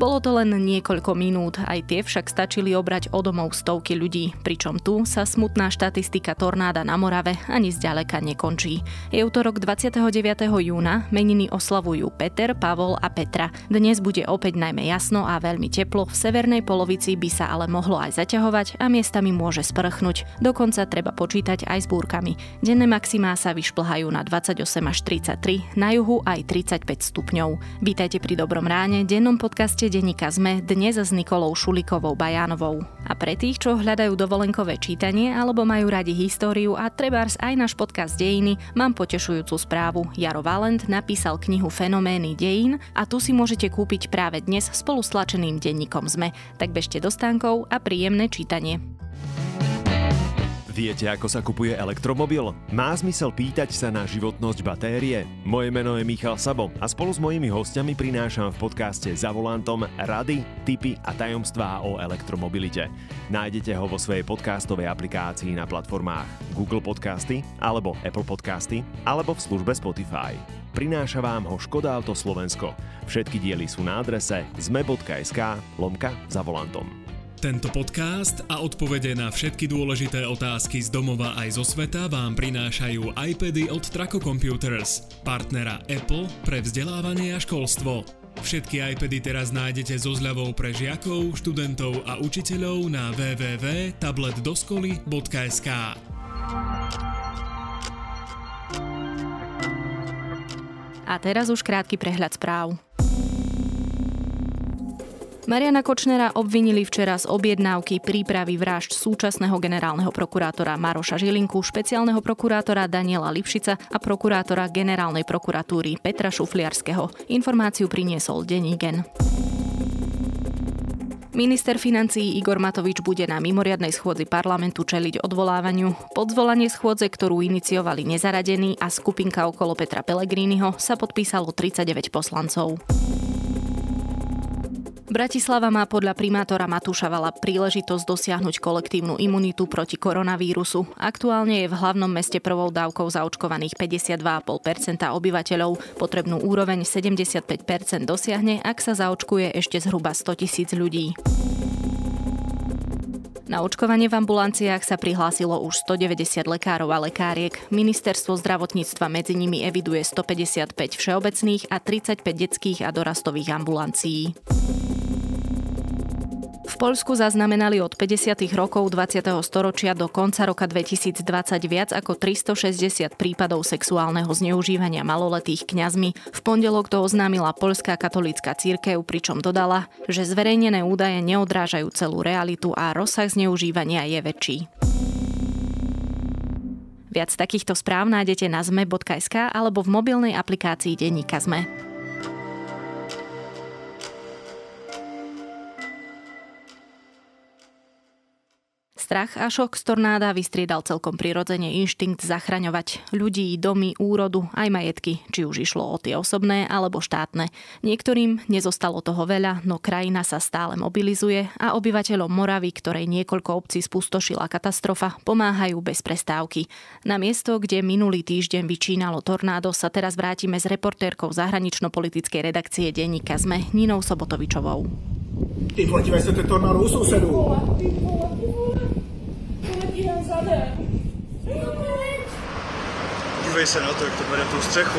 Bolo to len niekoľko minút, aj tie však stačili obrať o domov stovky ľudí, pričom tu sa smutná štatistika tornáda na Morave ani zďaleka nekončí. Je útorok 29. júna, meniny oslavujú Peter, Pavol a Petra. Dnes bude opäť najmä jasno a veľmi teplo, v severnej polovici by sa ale mohlo aj zaťahovať a miestami môže sprchnúť. Dokonca treba počítať aj s búrkami. Denné maximá sa vyšplhajú na 28 až 33, na juhu aj 35 stupňov. Vítajte pri Dobrom ráne, dennom podcaste Denika Zme, dnes s Nikolou Šulikovou Bajánovou. A pre tých, čo hľadajú dovolenkové čítanie alebo majú radi históriu a trebárs aj náš podcast Dejiny, mám potešujúcu správu. Jaro Valent napísal knihu Fenomény dejín a tu si môžete kúpiť práve dnes spolu s tlačeným denníkom Zme. Tak bežte do stánkov a príjemné čítanie. Viete, ako sa kupuje elektromobil? Má zmysel pýtať sa na životnosť batérie? Moje meno je Michal Sabo a spolu s mojimi hostiami prinášam v podcaste za volantom rady, tipy a tajomstvá o elektromobilite. Nájdete ho vo svojej podcastovej aplikácii na platformách Google Podcasty alebo Apple Podcasty alebo v službe Spotify. Prináša vám ho Škoda Auto Slovensko. Všetky diely sú na adrese zme.sk lomka za volantom. Tento podcast a odpovede na všetky dôležité otázky z domova aj zo sveta vám prinášajú iPady od Traco Computers, partnera Apple pre vzdelávanie a školstvo. Všetky iPady teraz nájdete so zľavou pre žiakov, študentov a učiteľov na www.tabletdoskoly.sk. A teraz už krátky prehľad správ. Mariana Kočnera obvinili včera z objednávky prípravy vražd súčasného generálneho prokurátora Maroša Žilinku, špeciálneho prokurátora Daniela Lipšica a prokurátora generálnej prokuratúry Petra Šufliarského. Informáciu priniesol Denígen. Minister financií Igor Matovič bude na mimoriadnej schôdzi parlamentu čeliť odvolávaniu. Pod zvolanie schôdze, ktorú iniciovali nezaradení a skupinka okolo Petra Pellegriniho, sa podpísalo 39 poslancov. Bratislava má podľa primátora Matúša Vala príležitosť dosiahnuť kolektívnu imunitu proti koronavírusu. Aktuálne je v hlavnom meste prvou dávkou zaočkovaných 52,5% obyvateľov. Potrebnú úroveň 75% dosiahne, ak sa zaočkuje ešte zhruba 100 tisíc ľudí. Na očkovanie v ambulanciách sa prihlásilo už 190 lekárov a lekáriek. Ministerstvo zdravotníctva medzi nimi eviduje 155 všeobecných a 35 detských a dorastových ambulancií. Poľsku zaznamenali od 50. rokov 20. storočia do konca roka 2020 viac ako 360 prípadov sexuálneho zneužívania maloletých kňazmi. V pondelok to oznámila Poľská katolícka církev, pričom dodala, že zverejnené údaje neodrážajú celú realitu a rozsah zneužívania je väčší. Viac takýchto správ nájdete na zme.sk alebo v mobilnej aplikácii Denníka Zme. Strach a šok z tornáda vystriedal celkom prirodzene inštinkt zachraňovať ľudí, domy, úrodu, aj majetky, či už išlo o tie osobné alebo štátne. Niektorým nezostalo toho veľa, no krajina sa stále mobilizuje a obyvateľom Moravy, ktorej niekoľko obcí spustošila katastrofa, pomáhajú bez prestávky. Na miesto, kde minulý týždeň vyčínalo tornádo, sa teraz vrátime s reportérkou zahranično-politickej redakcie denníka ZME Ninou Sobotovičovou. Ty sa, to tornádo u susedu. Dívej se na to, jak to bere tu střechu.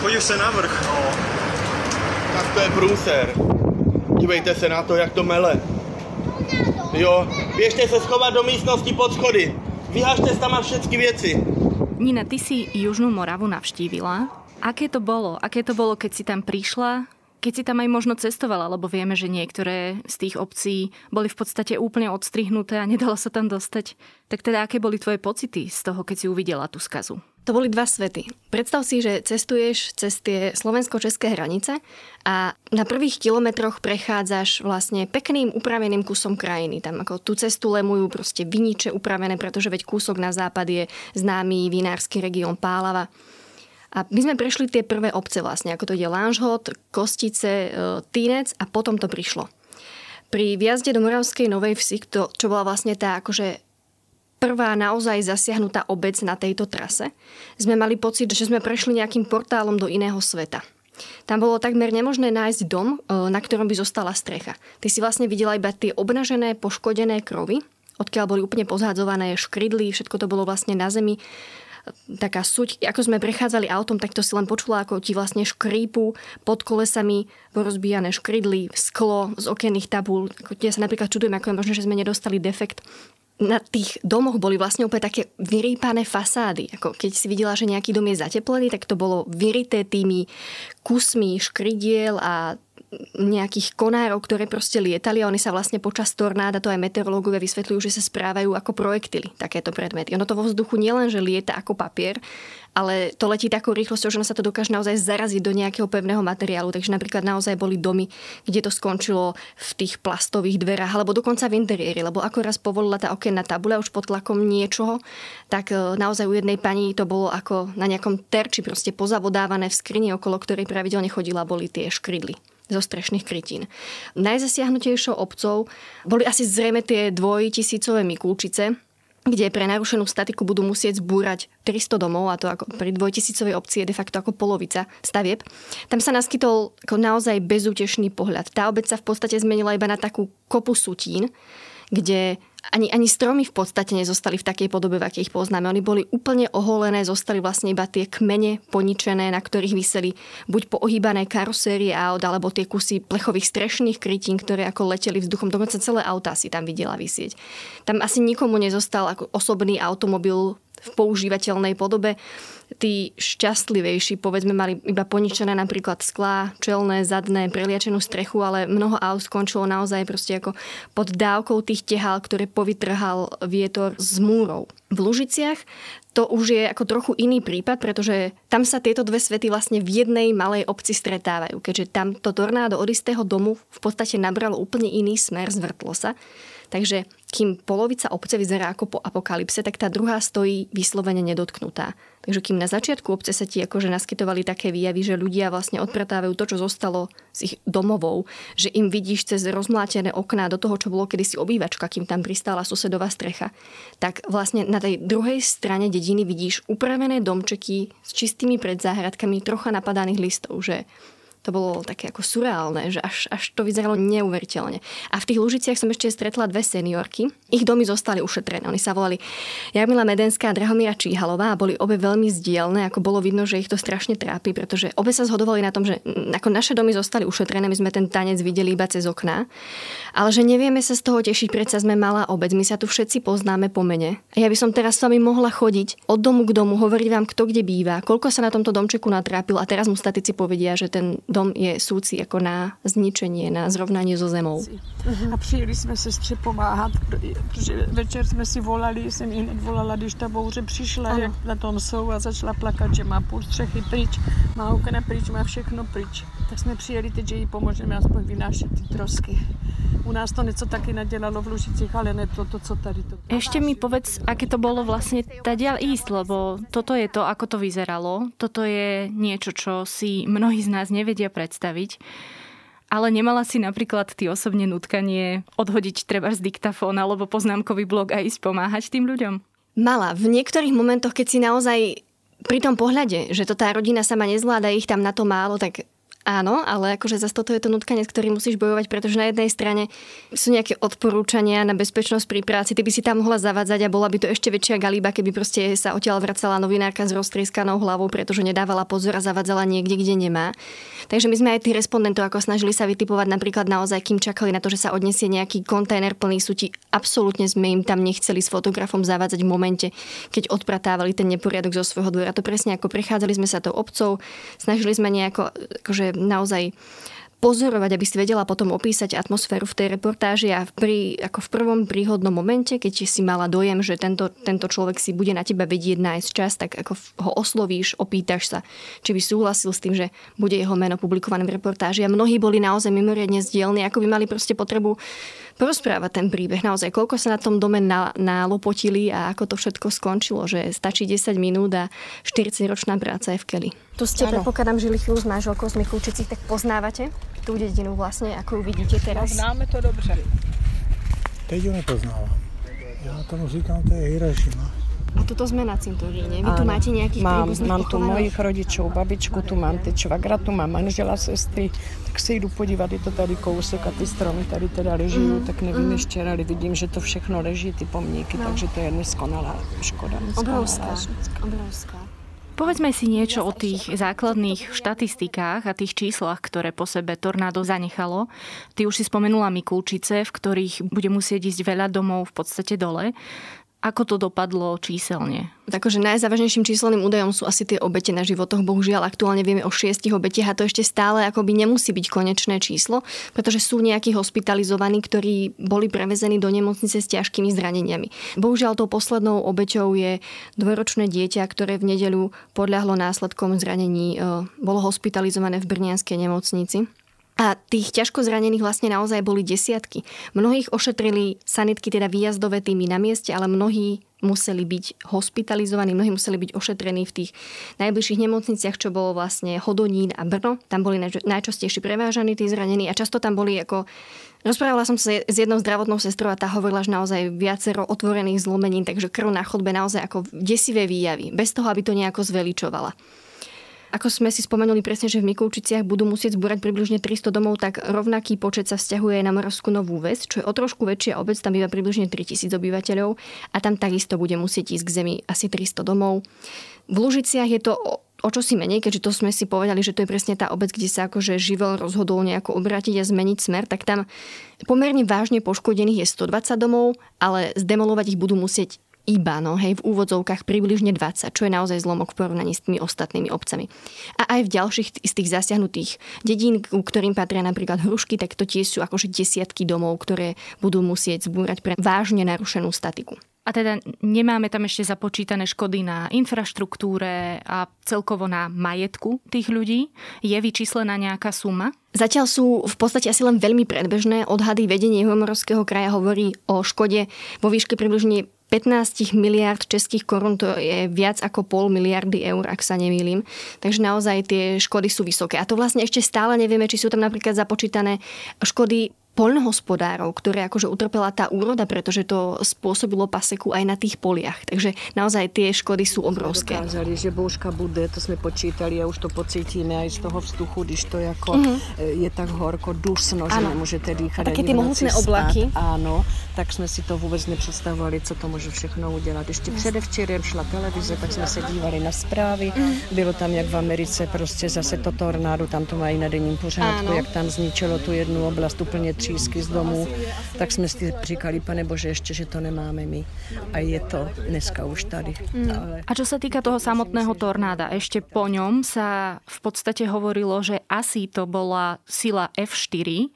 Podív se na vrch. No. Tak to je průser. Dívejte se na to, jak to mele. Jo, běžte se schovat do místnosti pod schody. Vyhažte tam všetky věci. Nina, ty si Južnú Moravu navštívila. Aké to bolo? Aké to bolo, keď si tam prišla? Keď si tam aj možno cestovala, lebo vieme, že niektoré z tých obcí boli v podstate úplne odstrihnuté a nedalo sa tam dostať. Tak teda, aké boli tvoje pocity z toho, keď si uvidela tú skazu? To boli dva svety. Predstav si, že cestuješ cez tie slovensko-české hranice a na prvých kilometroch prechádzaš vlastne pekným upraveným kusom krajiny. Tam ako tú cestu lemujú proste viniče upravené, pretože veď kúsok na západ je známy vinársky región Pálava. A my sme prešli tie prvé obce vlastne, ako to ide Lanžhot, Kostice, e, Týnec a potom to prišlo. Pri viazde do Moravskej Novej Vsi, to, čo bola vlastne tá akože prvá naozaj zasiahnutá obec na tejto trase, sme mali pocit, že sme prešli nejakým portálom do iného sveta. tam bolo takmer nemožné nájsť dom, e, na ktorom by zostala strecha. Ty si vlastne videla iba tie obnažené, poškodené krovy, odkiaľ boli úplne pozhádzované škrydly, všetko to bolo vlastne na zemi taká suť. Ako sme prechádzali autom, tak to si len počula, ako ti vlastne škrípu pod kolesami porozbijané škrydly, sklo z okenných tabúl. Ja sa napríklad čudujem, ako je možné, že sme nedostali defekt na tých domoch boli vlastne úplne také vyrýpané fasády. Ako keď si videla, že nejaký dom je zateplený, tak to bolo vyrité tými kusmi škrydiel a nejakých konárov, ktoré proste lietali a oni sa vlastne počas tornáda, to aj meteorológovia vysvetľujú, že sa správajú ako projektily, takéto predmety. Ono to vo vzduchu nielen, že lieta ako papier, ale to letí takou rýchlosťou, že sa to dokáže naozaj zaraziť do nejakého pevného materiálu. Takže napríklad naozaj boli domy, kde to skončilo v tých plastových dverách, alebo dokonca v interiéri, lebo ako raz povolila tá okenná tabula už pod tlakom niečoho, tak e, naozaj u jednej pani to bolo ako na nejakom terči proste pozavodávané v skrini, okolo ktorej pravidelne chodila, boli tie škrydly zo strešných krytín. Najzasiahnutejšou obcov boli asi zrejme tie dvojtisícové Mikulčice, kde pre narušenú statiku budú musieť zbúrať 300 domov, a to ako pri dvojtisícovej obci je de facto ako polovica stavieb. Tam sa naskytol ako naozaj bezútešný pohľad. Tá obec sa v podstate zmenila iba na takú kopu sutín, kde ani, ani stromy v podstate nezostali v takej podobe, v akej ich poznáme. Oni boli úplne oholené, zostali vlastne iba tie kmene poničené, na ktorých vyseli buď poohýbané karosérie aut, alebo tie kusy plechových strešných krytín, ktoré ako leteli vzduchom. Dokonca celé auta si tam videla vysieť. Tam asi nikomu nezostal ako osobný automobil v používateľnej podobe tí šťastlivejší, povedzme, mali iba poničené napríklad sklá, čelné, zadné, preliačenú strechu, ale mnoho aut skončilo naozaj proste ako pod dávkou tých tehál, ktoré povytrhal vietor z múrov. V Lužiciach to už je ako trochu iný prípad, pretože tam sa tieto dve svety vlastne v jednej malej obci stretávajú, keďže tam to tornádo od istého domu v podstate nabralo úplne iný smer, zvrtlo sa. Takže kým polovica obce vyzerá ako po apokalypse, tak tá druhá stojí vyslovene nedotknutá. Takže kým na začiatku obce sa ti akože naskytovali také výjavy, že ľudia vlastne odpretávajú to, čo zostalo z ich domovov, že im vidíš cez rozmlátené okná do toho, čo bolo kedysi obývačka, kým tam pristála susedová strecha, tak vlastne na tej druhej strane dediny vidíš upravené domčeky s čistými predzáhradkami, trocha napadaných listov, že to bolo také ako surreálne, že až, až to vyzeralo neuveriteľne. A v tých Lužiciach som ešte stretla dve seniorky. Ich domy zostali ušetrené. Oni sa volali Jarmila Medenská a Drahomíra Číhalová a boli obe veľmi zdielne, ako bolo vidno, že ich to strašne trápi, pretože obe sa zhodovali na tom, že ako naše domy zostali ušetrené, my sme ten tanec videli iba cez okná, ale že nevieme sa z toho tešiť, predsa sme malá obec, my sa tu všetci poznáme po mene. A ja by som teraz s vami mohla chodiť od domu k domu, hovoriť vám, kto kde býva, koľko sa na tomto domčeku natrápil a teraz mu statici povedia, že ten dom je súci jako na zničení, na zrovnání so zemou. A přijeli jsme sestře pomáhat, protože večer jsme si volali, jsem ji hned volala, když ta bouře přišla, ano. jak na tom jsou a začala plakat, že má půl střechy pryč, má okna pryč, má všechno pryč. Tak jsme přijeli teď, že jí pomůžeme aspoň vynášet ty trosky. U nás to něco taky nadělalo v Lužicích, ale ne to, to co tady. To. Ešte mi povedz, aké to bolo vlastne tadiaľ ísť, lebo toto je to, ako to vyzeralo. Toto je niečo, čo si mnohí z nás nevedia predstaviť. Ale nemala si napríklad ty osobne nutkanie odhodiť treba z diktafón alebo poznámkový blok a ísť pomáhať tým ľuďom? Mala. V niektorých momentoch, keď si naozaj pri tom pohľade, že to tá rodina sama nezvláda, ich tam na to málo, tak Áno, ale akože zase toto je to nutkanie, s ktorým musíš bojovať, pretože na jednej strane sú nejaké odporúčania na bezpečnosť pri práci, ty by si tam mohla zavádzať a bola by to ešte väčšia galíba, keby proste sa odtiaľ vracala novinárka s roztrieskanou hlavou, pretože nedávala pozor a zavádzala niekde, kde nemá. Takže my sme aj tí respondentov ako snažili sa vytipovať napríklad naozaj, kým čakali na to, že sa odniesie nejaký kontajner plný súti. Absolútne sme im tam nechceli s fotografom zavádzať v momente, keď odpratávali ten neporiadok zo svojho dvora. To presne ako prechádzali sme sa tou obcov, snažili sme nejako akože naozaj pozorovať, aby si vedela potom opísať atmosféru v tej reportáži a pri, ako v prvom príhodnom momente, keď si mala dojem, že tento, tento človek si bude na teba vedieť nájsť čas, tak ako ho oslovíš, opýtaš sa, či by súhlasil s tým, že bude jeho meno publikované v reportáži. A mnohí boli naozaj mimoriadne zdielni, ako by mali proste potrebu porozprávať ten príbeh. Naozaj, koľko sa na tom dome nálopotili a ako to všetko skončilo, že stačí 10 minút a 40-ročná práca je v keli. Tu ste, predpokladám, žili chvíľu s manželkou z Mikulčicích, tak poznávate tú dedinu vlastne, ako ju vidíte teraz? Známe to dobře. Teď ju nepoznávám. Já tomu říkám, to je Hirošima. A toto sme na cintoríne. Vy tu máte nejakých mám, mám tu mojich rodičov, babičku, tu mám ty čvagra, tu mám manžela, sestry, tak se jdu podívat, je to tady kousek a ty stromy tady teda leží, mm. tak nevím mm. ještě, ale vidím, že to všechno leží, ty pomníky, no. takže to je neskonalá škoda. Neskonalá. Obrovská, obrovská. Povedzme si niečo o tých základných štatistikách a tých číslach, ktoré po sebe tornádo zanechalo. Ty už si spomenula Mikulčice, v ktorých bude musieť ísť veľa domov v podstate dole. Ako to dopadlo číselne? Takže najzávažnejším číselným údajom sú asi tie obete na životoch. Bohužiaľ, aktuálne vieme o šiestich obetiach a to ešte stále akoby nemusí byť konečné číslo, pretože sú nejakí hospitalizovaní, ktorí boli prevezení do nemocnice s ťažkými zraneniami. Bohužiaľ, tou poslednou obeťou je dvojročné dieťa, ktoré v nedeľu podľahlo následkom zranení, e, bolo hospitalizované v Brnianskej nemocnici. A tých ťažko zranených vlastne naozaj boli desiatky. Mnohých ošetrili sanitky, teda výjazdové týmy na mieste, ale mnohí museli byť hospitalizovaní, mnohí museli byť ošetrení v tých najbližších nemocniciach, čo bolo vlastne Hodonín a Brno. Tam boli najčastejšie prevážaní tí zranení a často tam boli ako Rozprávala som sa s jednou zdravotnou sestrou a tá hovorila, že naozaj viacero otvorených zlomenín, takže krv na chodbe naozaj ako desivé výjavy, bez toho, aby to nejako zveličovala. Ako sme si spomenuli presne, že v Mikulčiciach budú musieť zbúrať približne 300 domov, tak rovnaký počet sa vzťahuje aj na Moravskú Novú Ves, čo je o trošku väčšia obec, tam býva približne 3000 obyvateľov a tam takisto bude musieť ísť k zemi asi 300 domov. V Lužiciach je to o čo si menej, keďže to sme si povedali, že to je presne tá obec, kde sa akože živel rozhodol nejako obrátiť a zmeniť smer, tak tam pomerne vážne poškodených je 120 domov, ale zdemolovať ich budú musieť iba, no hej, v úvodzovkách približne 20, čo je naozaj zlomok v porovnaní s tými ostatnými obcami. A aj v ďalších z tých zasiahnutých dedín, ku ktorým patria napríklad hrušky, tak to tiež sú akože desiatky domov, ktoré budú musieť zbúrať pre vážne narušenú statiku. A teda nemáme tam ešte započítané škody na infraštruktúre a celkovo na majetku tých ľudí. Je vyčíslená nejaká suma? Zatiaľ sú v podstate asi len veľmi predbežné. Odhady vedenie Juhomorovského kraja hovorí o škode vo výške približne 15 miliard českých korún, to je viac ako pol miliardy eur, ak sa nemýlim. Takže naozaj tie škody sú vysoké. A to vlastne ešte stále nevieme, či sú tam napríklad započítané škody poľnohospodárov, ktoré akože utrpela tá úroda, pretože to spôsobilo paseku aj na tých poliach. Takže naozaj tie škody sú obrovské. Dokázali, že bouška bude, to sme počítali a už to pocítime aj z toho vzduchu, když to jako mm-hmm. je tak horko, dusno, že nemôžete dýchať. A také tie mohutné oblaky. Áno, tak jsme si to vůbec nepředstavovali, co to může všechno udělat. Ještě yes. předevčerem šla televize, tak jsme se dívali na zprávy. Mm. Bylo tam, jak v Americe, prostě zase to tornádo, tam to mají na denním pořádku, ano. jak tam zničilo tu jednu oblast úplně třísky z domu, tak jsme si říkali, pane Bože, ještě, že to nemáme my. A je to dneska už tady. Mm. Ale... A čo sa týka toho samotného tornáda, ešte po ňom sa v podstate hovorilo, že asi to bola sila F4,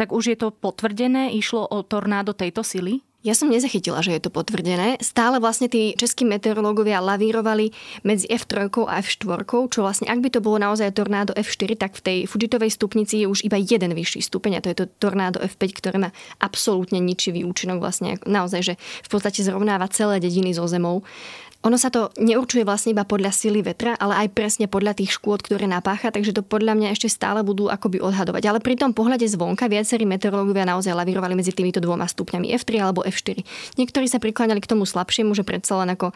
tak už je to potvrdené, išlo o tornádo tejto sily? Ja som nezachytila, že je to potvrdené. Stále vlastne tí českí meteorológovia lavírovali medzi F3 a F4, čo vlastne ak by to bolo naozaj tornádo F4, tak v tej Fujitovej stupnici je už iba jeden vyšší stupeň a to je to tornádo F5, ktoré má absolútne ničivý účinok vlastne naozaj, že v podstate zrovnáva celé dediny so zemou. Ono sa to neurčuje vlastne iba podľa sily vetra, ale aj presne podľa tých škôd, ktoré napácha, takže to podľa mňa ešte stále budú akoby odhadovať. Ale pri tom pohľade zvonka viacerí meteorológovia naozaj lavírovali medzi týmito dvoma stupňami F3 alebo F4. Niektorí sa prikláňali k tomu slabšiemu, že predsa len ako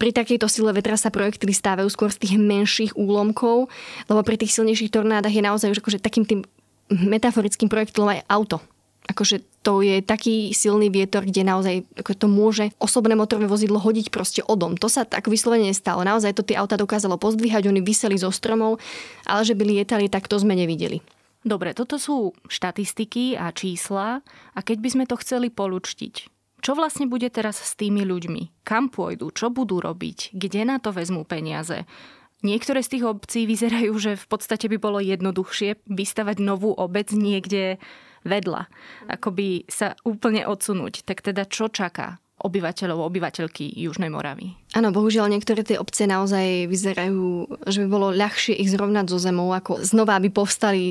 pri takejto sile vetra sa projektily stávajú skôr z tých menších úlomkov, lebo pri tých silnejších tornádach je naozaj už akože takým tým metaforickým projektilom aj auto akože to je taký silný vietor, kde naozaj ako to môže osobné motorové vozidlo hodiť proste o dom. To sa tak vyslovene nestalo. Naozaj to tie auta dokázalo pozdvíhať, oni vyseli zo stromov, ale že by lietali, tak to sme nevideli. Dobre, toto sú štatistiky a čísla a keď by sme to chceli polučtiť, čo vlastne bude teraz s tými ľuďmi? Kam pôjdu? Čo budú robiť? Kde na to vezmú peniaze? Niektoré z tých obcí vyzerajú, že v podstate by bolo jednoduchšie vystavať novú obec niekde vedľa, akoby sa úplne odsunúť. Tak teda čo čaká obyvateľov, obyvateľky Južnej Moravy? Áno, bohužiaľ niektoré tie obce naozaj vyzerajú, že by bolo ľahšie ich zrovnať so zemou, ako znova by povstali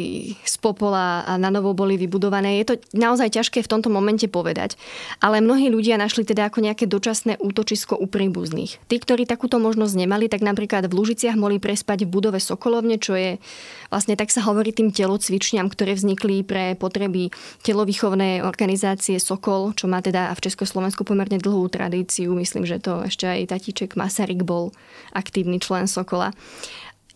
z popola a na novo boli vybudované. Je to naozaj ťažké v tomto momente povedať, ale mnohí ľudia našli teda ako nejaké dočasné útočisko u príbuzných. Tí, ktorí takúto možnosť nemali, tak napríklad v Lužiciach mohli prespať v budove Sokolovne, čo je vlastne tak sa hovorí tým telocvičňam, ktoré vznikli pre potreby telovýchovnej organizácie Sokol, čo má teda v Československu pomerne pomerne dlhú tradíciu. Myslím, že to ešte aj tatíček Masaryk bol aktívny člen Sokola.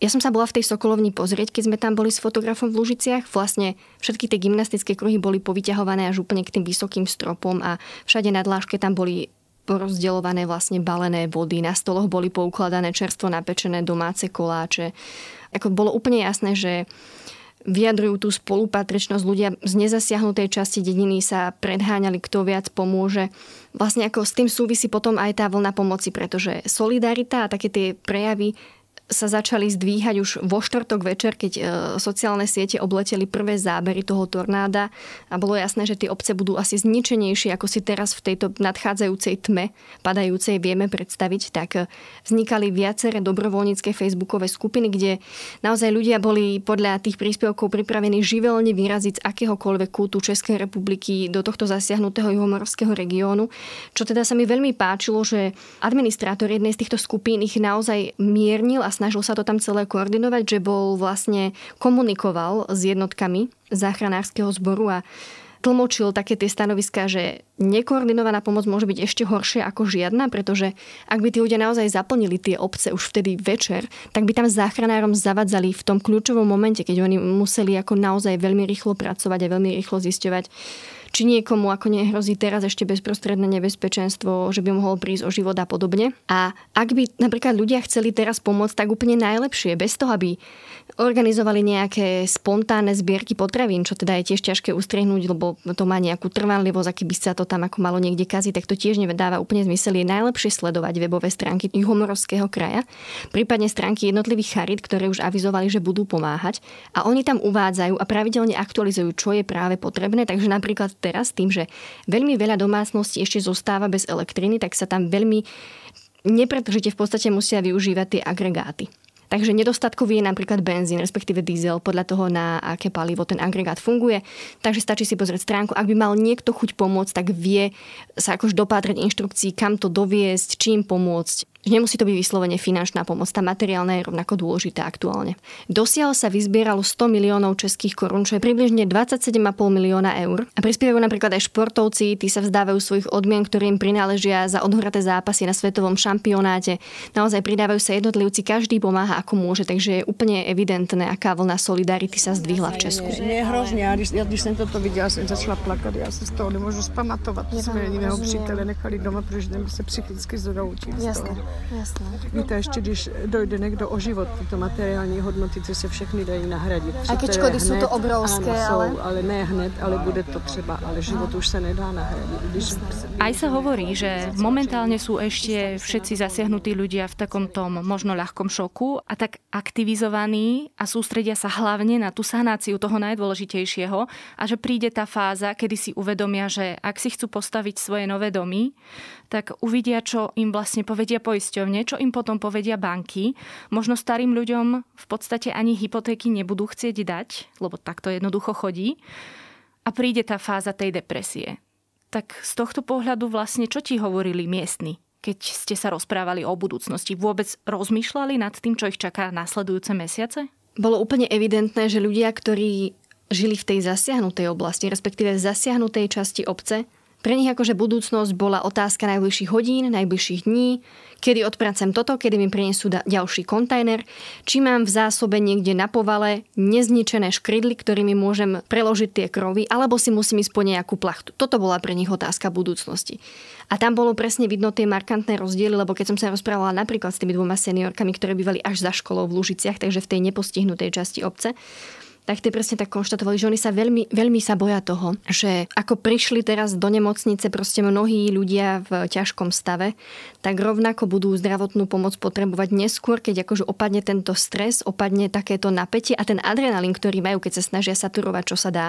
Ja som sa bola v tej Sokolovni pozrieť, keď sme tam boli s fotografom v Lužiciach. Vlastne všetky tie gymnastické kruhy boli povyťahované až úplne k tým vysokým stropom a všade na dláške tam boli porozdeľované vlastne balené vody. Na stoloch boli poukladané čerstvo napečené domáce koláče. Ako bolo úplne jasné, že vyjadrujú tú spolupatričnosť. Ľudia z nezasiahnutej časti dediny sa predháňali, kto viac pomôže. Vlastne ako s tým súvisí potom aj tá vlna pomoci, pretože solidarita a také tie prejavy sa začali zdvíhať už vo štvrtok večer, keď e, sociálne siete obleteli prvé zábery toho tornáda a bolo jasné, že tie obce budú asi zničenejšie, ako si teraz v tejto nadchádzajúcej tme padajúcej vieme predstaviť, tak e, vznikali viaceré dobrovoľnícke facebookové skupiny, kde naozaj ľudia boli podľa tých príspevkov pripravení živelne vyraziť z akéhokoľvek kútu Českej republiky do tohto zasiahnutého juhomorovského regiónu. Čo teda sa mi veľmi páčilo, že administrátor jednej z týchto skupín ich naozaj miernil a snažil sa to tam celé koordinovať, že bol vlastne komunikoval s jednotkami záchranárskeho zboru a tlmočil také tie stanoviská, že nekoordinovaná pomoc môže byť ešte horšia ako žiadna, pretože ak by tí ľudia naozaj zaplnili tie obce už vtedy večer, tak by tam záchranárom zavadzali v tom kľúčovom momente, keď oni museli ako naozaj veľmi rýchlo pracovať a veľmi rýchlo zisťovať, či niekomu ako nehrozí teraz ešte bezprostredné nebezpečenstvo, že by mohol prísť o život a podobne. A ak by napríklad ľudia chceli teraz pomôcť, tak úplne najlepšie, bez toho, aby organizovali nejaké spontánne zbierky potravín, čo teda je tiež ťažké ustriehnúť, lebo to má nejakú trvanlivosť, aký by sa to tam ako malo niekde kaziť, tak to tiež nedáva úplne zmysel. Je najlepšie sledovať webové stránky Juhomorovského kraja, prípadne stránky jednotlivých charit, ktoré už avizovali, že budú pomáhať a oni tam uvádzajú a pravidelne aktualizujú, čo je práve potrebné. Takže napríklad teraz tým, že veľmi veľa domácností ešte zostáva bez elektriny, tak sa tam veľmi nepretržite v podstate musia využívať tie agregáty. Takže nedostatkový je napríklad benzín, respektíve diesel, podľa toho, na aké palivo ten agregát funguje. Takže stačí si pozrieť stránku. Ak by mal niekto chuť pomôcť, tak vie sa akož dopátrať inštrukcií, kam to doviesť, čím pomôcť. Nemusí to byť vyslovene finančná pomoc, tá materiálna je rovnako dôležitá aktuálne. Dosiaľ sa vyzbieralo 100 miliónov českých korún, čo je približne 27,5 milióna eur. A prispievajú napríklad aj športovci, tí sa vzdávajú svojich odmien, ktoré im prináležia za odhraté zápasy na svetovom šampionáte. Naozaj pridávajú sa jednotlivci, každý pomáha ako môže, takže je úplne evidentné, aká vlna solidarity sa zdvihla v Česku. Mě hrozně, já když, jsem toto viděla, jsem začala plakat, já se z toho nemůžu spamatovat. Jsme jediného přítele nechali doma, protože ten se psychicky zroutil. Jasné. Jasné. Víte, ještě když dojde někdo o život, tyto materiální hodnoty, co se všechny dají nahradit. A keď škody jsou to obrovské, áno, ale... Jsou, ale ne hned, ale bude to třeba, ale život už sa nedá nahradiť. Když... Aj sa hovorí, že momentálne sú ešte všetci zasiahnutí ľudia v takom tom možno ľahkom šoku a tak aktivizovaní a sústredia sa hlavne na tú sanáciu toho najdôležitejšieho a že príde tá fáza, kedy si uvedomia, že ak si chcú postaviť svoje nové domy, tak uvidia, čo im vlastne povedia poisťovne, čo im potom povedia banky. Možno starým ľuďom v podstate ani hypotéky nebudú chcieť dať, lebo takto jednoducho chodí. A príde tá fáza tej depresie. Tak z tohto pohľadu vlastne čo ti hovorili miestni? keď ste sa rozprávali o budúcnosti, vôbec rozmýšľali nad tým, čo ich čaká následujúce mesiace? Bolo úplne evidentné, že ľudia, ktorí žili v tej zasiahnutej oblasti, respektíve v zasiahnutej časti obce, pre nich akože budúcnosť bola otázka najbližších hodín, najbližších dní, kedy odpracem toto, kedy mi prinesú da- ďalší kontajner, či mám v zásobe niekde na povale nezničené škrydly, ktorými môžem preložiť tie krovy, alebo si musím ísť po nejakú plachtu. Toto bola pre nich otázka budúcnosti. A tam bolo presne vidno tie markantné rozdiely, lebo keď som sa rozprávala napríklad s tými dvoma seniorkami, ktoré bývali až za školou v Lužiciach, takže v tej nepostihnutej časti obce, tak tie presne tak konštatovali, že oni sa veľmi, veľmi sa boja toho, že ako prišli teraz do nemocnice proste mnohí ľudia v ťažkom stave, tak rovnako budú zdravotnú pomoc potrebovať neskôr, keď akože opadne tento stres, opadne takéto napätie a ten adrenalín, ktorý majú, keď sa snažia saturovať, čo sa dá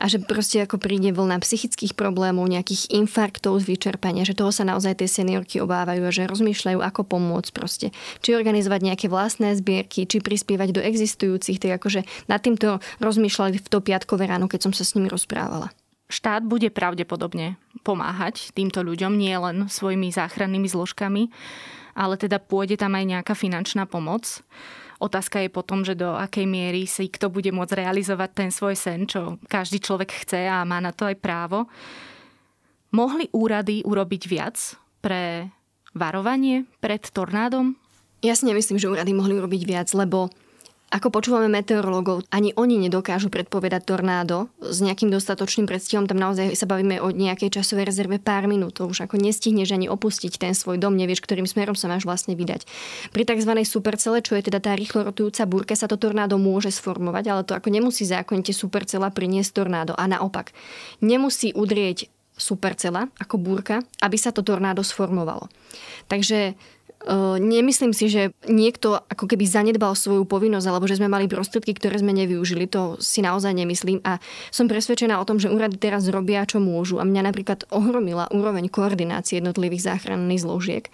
a že proste ako príde vlna psychických problémov, nejakých infarktov z vyčerpania, že toho sa naozaj tie seniorky obávajú a že rozmýšľajú, ako pomôcť proste. Či organizovať nejaké vlastné zbierky, či prispievať do existujúcich, tak akože nad týmto rozmýšľali v to piatkové ráno, keď som sa s nimi rozprávala. Štát bude pravdepodobne pomáhať týmto ľuďom, nie len svojimi záchrannými zložkami, ale teda pôjde tam aj nejaká finančná pomoc. Otázka je potom, že do akej miery si kto bude môcť realizovať ten svoj sen, čo každý človek chce a má na to aj právo. Mohli úrady urobiť viac pre varovanie pred tornádom? Ja si nemyslím, že úrady mohli urobiť viac, lebo ako počúvame meteorológov, ani oni nedokážu predpovedať tornádo s nejakým dostatočným predstihom. Tam naozaj sa bavíme o nejakej časovej rezerve pár minút. To už ako nestihneš ani opustiť ten svoj dom, nevieš, ktorým smerom sa máš vlastne vydať. Pri tzv. supercele, čo je teda tá rýchlo rotujúca búrka, sa to tornádo môže sformovať, ale to ako nemusí zákonite supercela priniesť tornádo. A naopak, nemusí udrieť supercela ako búrka, aby sa to tornádo sformovalo. Takže Nemyslím si, že niekto ako keby zanedbal svoju povinnosť alebo že sme mali prostriedky, ktoré sme nevyužili. To si naozaj nemyslím a som presvedčená o tom, že úrady teraz robia, čo môžu. A mňa napríklad ohromila úroveň koordinácie jednotlivých záchranných zložiek,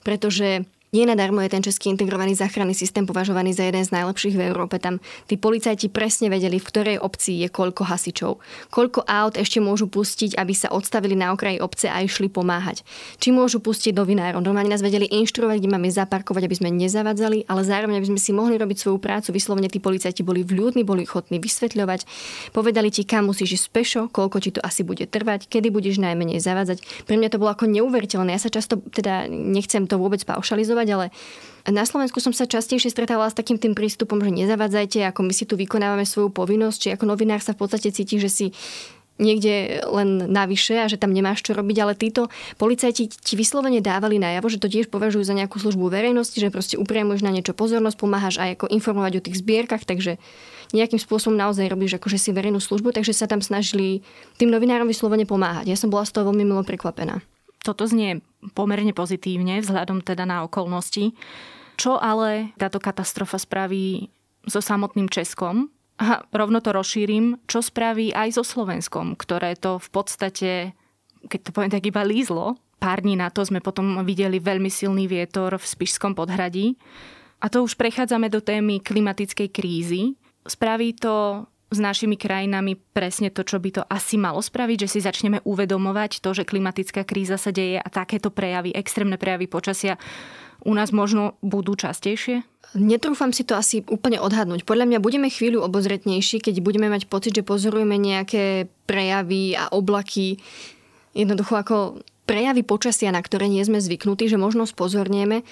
pretože nie nadarmo je ten český integrovaný záchranný systém považovaný za jeden z najlepších v Európe. Tam tí policajti presne vedeli, v ktorej obci je koľko hasičov. Koľko aut ešte môžu pustiť, aby sa odstavili na okraji obce a išli pomáhať. Či môžu pustiť novinárov. Normálne nás vedeli inštruovať, kde máme zaparkovať, aby sme nezavadzali, ale zároveň aby sme si mohli robiť svoju prácu. Vyslovene tí policajti boli vľúdni, boli ochotní vysvetľovať. Povedali ti, kam musíš ísť pešo, koľko ti to asi bude trvať, kedy budeš najmenej zavádzať. Pre mňa to bolo ako neuveriteľné. Ja sa často teda nechcem to vôbec paušalizovať, kritizovať, ale na Slovensku som sa častejšie stretávala s takým tým prístupom, že nezavadzajte, ako my si tu vykonávame svoju povinnosť, či ako novinár sa v podstate cíti, že si niekde len navyše a že tam nemáš čo robiť, ale títo policajti ti vyslovene dávali najavo, že to tiež považujú za nejakú službu verejnosti, že proste upriamuješ na niečo pozornosť, pomáhaš aj ako informovať o tých zbierkach, takže nejakým spôsobom naozaj robíš akože si verejnú službu, takže sa tam snažili tým novinárom vyslovene pomáhať. Ja som bola z toho veľmi milo prekvapená. Toto znie pomerne pozitívne vzhľadom teda na okolnosti. Čo ale táto katastrofa spraví so samotným Českom? A rovno to rozšírim, čo spraví aj so Slovenskom, ktoré to v podstate, keď to poviem tak iba lízlo, pár dní na to sme potom videli veľmi silný vietor v Spišskom podhradí. A to už prechádzame do témy klimatickej krízy. Spraví to s našimi krajinami presne to, čo by to asi malo spraviť, že si začneme uvedomovať to, že klimatická kríza sa deje a takéto prejavy, extrémne prejavy počasia u nás možno budú častejšie? Netrúfam si to asi úplne odhadnúť. Podľa mňa budeme chvíľu obozretnejší, keď budeme mať pocit, že pozorujeme nejaké prejavy a oblaky. Jednoducho ako prejavy počasia, na ktoré nie sme zvyknutí, že možno spozornieme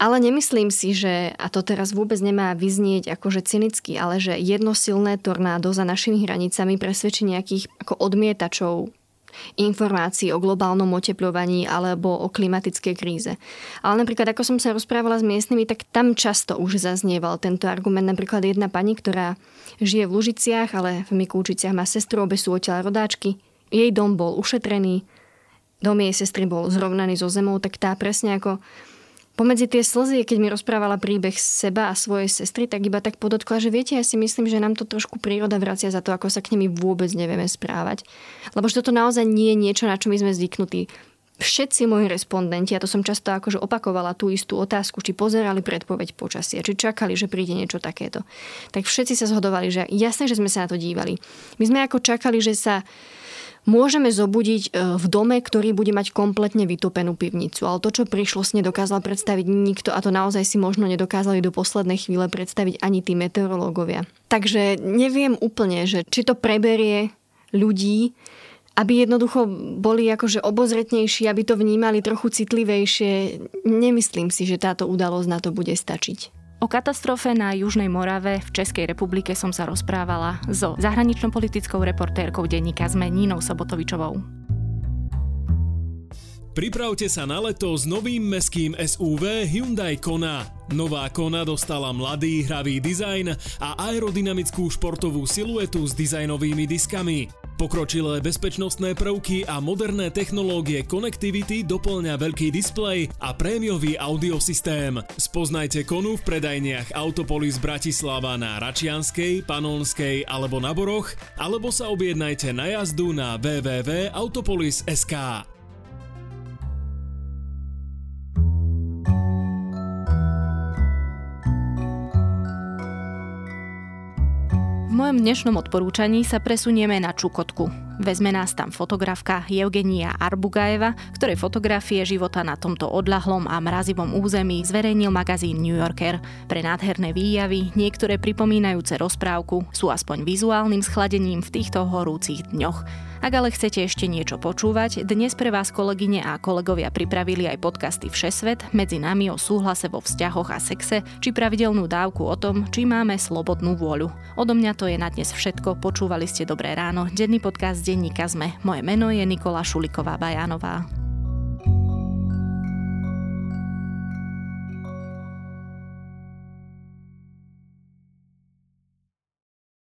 ale nemyslím si, že, a to teraz vôbec nemá vyznieť akože cynicky, ale že jedno silné tornádo za našimi hranicami presvedčí nejakých ako odmietačov informácií o globálnom oteplovaní alebo o klimatickej kríze. Ale napríklad, ako som sa rozprávala s miestnymi, tak tam často už zaznieval tento argument. Napríklad jedna pani, ktorá žije v Lužiciach, ale v Mikúčiciach má sestru, obe sú odtiaľ rodáčky. Jej dom bol ušetrený, dom jej sestry bol zrovnaný so zemou, tak tá presne ako Pomedzi tie slzy, keď mi rozprávala príbeh seba a svojej sestry, tak iba tak podotkla, že viete, ja si myslím, že nám to trošku príroda vracia za to, ako sa k nimi vôbec nevieme správať. Lebo že toto naozaj nie je niečo, na čo my sme zvyknutí. Všetci moji respondenti, a to som často akože opakovala tú istú otázku, či pozerali predpoveď počasia, či čakali, že príde niečo takéto. Tak všetci sa zhodovali, že jasne, že sme sa na to dívali. My sme ako čakali, že sa môžeme zobudiť e, v dome, ktorý bude mať kompletne vytopenú pivnicu. Ale to, čo prišlo, si nedokázal predstaviť nikto a to naozaj si možno nedokázali do poslednej chvíle predstaviť ani tí meteorológovia. Takže neviem úplne, že či to preberie ľudí, aby jednoducho boli akože obozretnejší, aby to vnímali trochu citlivejšie. Nemyslím si, že táto udalosť na to bude stačiť. O katastrofe na Južnej Morave v Českej republike som sa rozprávala so zahraničnou politickou reportérkou denníka ZME Nínou Sobotovičovou. Pripravte sa na leto s novým meským SUV Hyundai Kona. Nová Kona dostala mladý hravý dizajn a aerodynamickú športovú siluetu s dizajnovými diskami. Pokročilé bezpečnostné prvky a moderné technológie Connectivity doplňa veľký displej a prémiový audiosystém. Spoznajte konu v predajniach Autopolis Bratislava na Račianskej, Panonskej alebo na Boroch, alebo sa objednajte na jazdu na www.autopolis.sk. mojom dnešnom odporúčaní sa presunieme na Čukotku. Vezme nás tam fotografka Eugenia Arbugajeva, ktorej fotografie života na tomto odlahlom a mrazivom území zverejnil magazín New Yorker. Pre nádherné výjavy, niektoré pripomínajúce rozprávku, sú aspoň vizuálnym schladením v týchto horúcich dňoch. Ak ale chcete ešte niečo počúvať, dnes pre vás kolegyne a kolegovia pripravili aj podcasty Všesvet, medzi nami o súhlase vo vzťahoch a sexe, či pravidelnú dávku o tom, či máme slobodnú vôľu. Odo mňa to je na dnes všetko, počúvali ste Dobré ráno, denný podcast denníka ZME. Moje meno je Nikola Šuliková Bajánová.